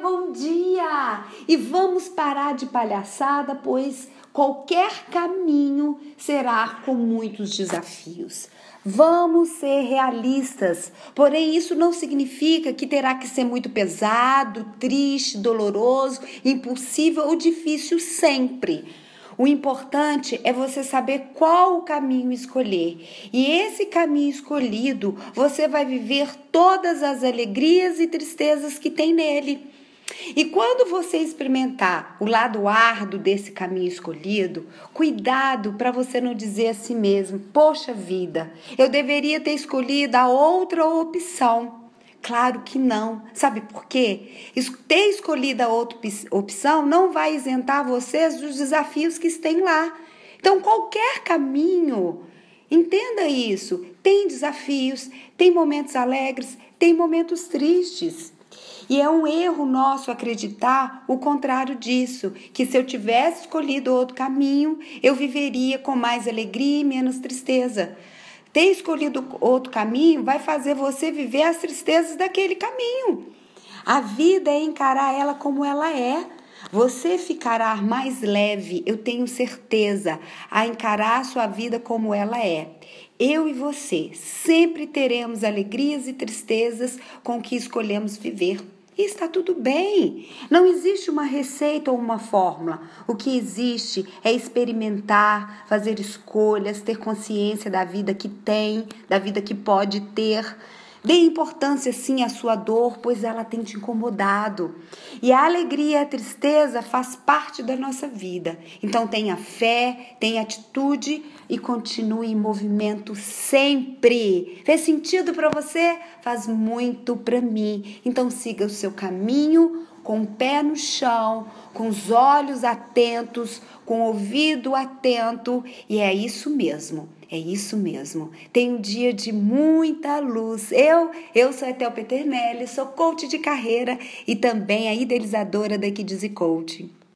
bom dia! E vamos parar de palhaçada, pois qualquer caminho será com muitos desafios. Vamos ser realistas, porém isso não significa que terá que ser muito pesado, triste, doloroso, impossível ou difícil sempre. O importante é você saber qual o caminho escolher. E esse caminho escolhido, você vai viver todas as alegrias e tristezas que tem nele. E quando você experimentar o lado árduo desse caminho escolhido, cuidado para você não dizer a si mesmo: Poxa vida, eu deveria ter escolhido a outra opção. Claro que não. Sabe por quê? Ter escolhido a outra opção não vai isentar vocês dos desafios que estão lá. Então, qualquer caminho, entenda isso. Tem desafios, tem momentos alegres, tem momentos tristes. E é um erro nosso acreditar o contrário disso, que se eu tivesse escolhido outro caminho, eu viveria com mais alegria e menos tristeza. Ter escolhido outro caminho vai fazer você viver as tristezas daquele caminho. A vida é encarar ela como ela é. Você ficará mais leve, eu tenho certeza, a encarar a sua vida como ela é. Eu e você sempre teremos alegrias e tristezas com que escolhemos viver. E está tudo bem. Não existe uma receita ou uma fórmula. O que existe é experimentar, fazer escolhas, ter consciência da vida que tem, da vida que pode ter. Dê importância sim à sua dor, pois ela tem te incomodado. E a alegria e a tristeza faz parte da nossa vida. Então tenha fé, tenha atitude e continue em movimento sempre. Fez sentido para você? Faz muito para mim. Então siga o seu caminho com o pé no chão, com os olhos atentos, com o ouvido atento, e é isso mesmo. É isso mesmo. Tem um dia de muita luz. Eu, eu sou a Etel Peternelli, sou coach de carreira e também a idealizadora da Kids Coaching.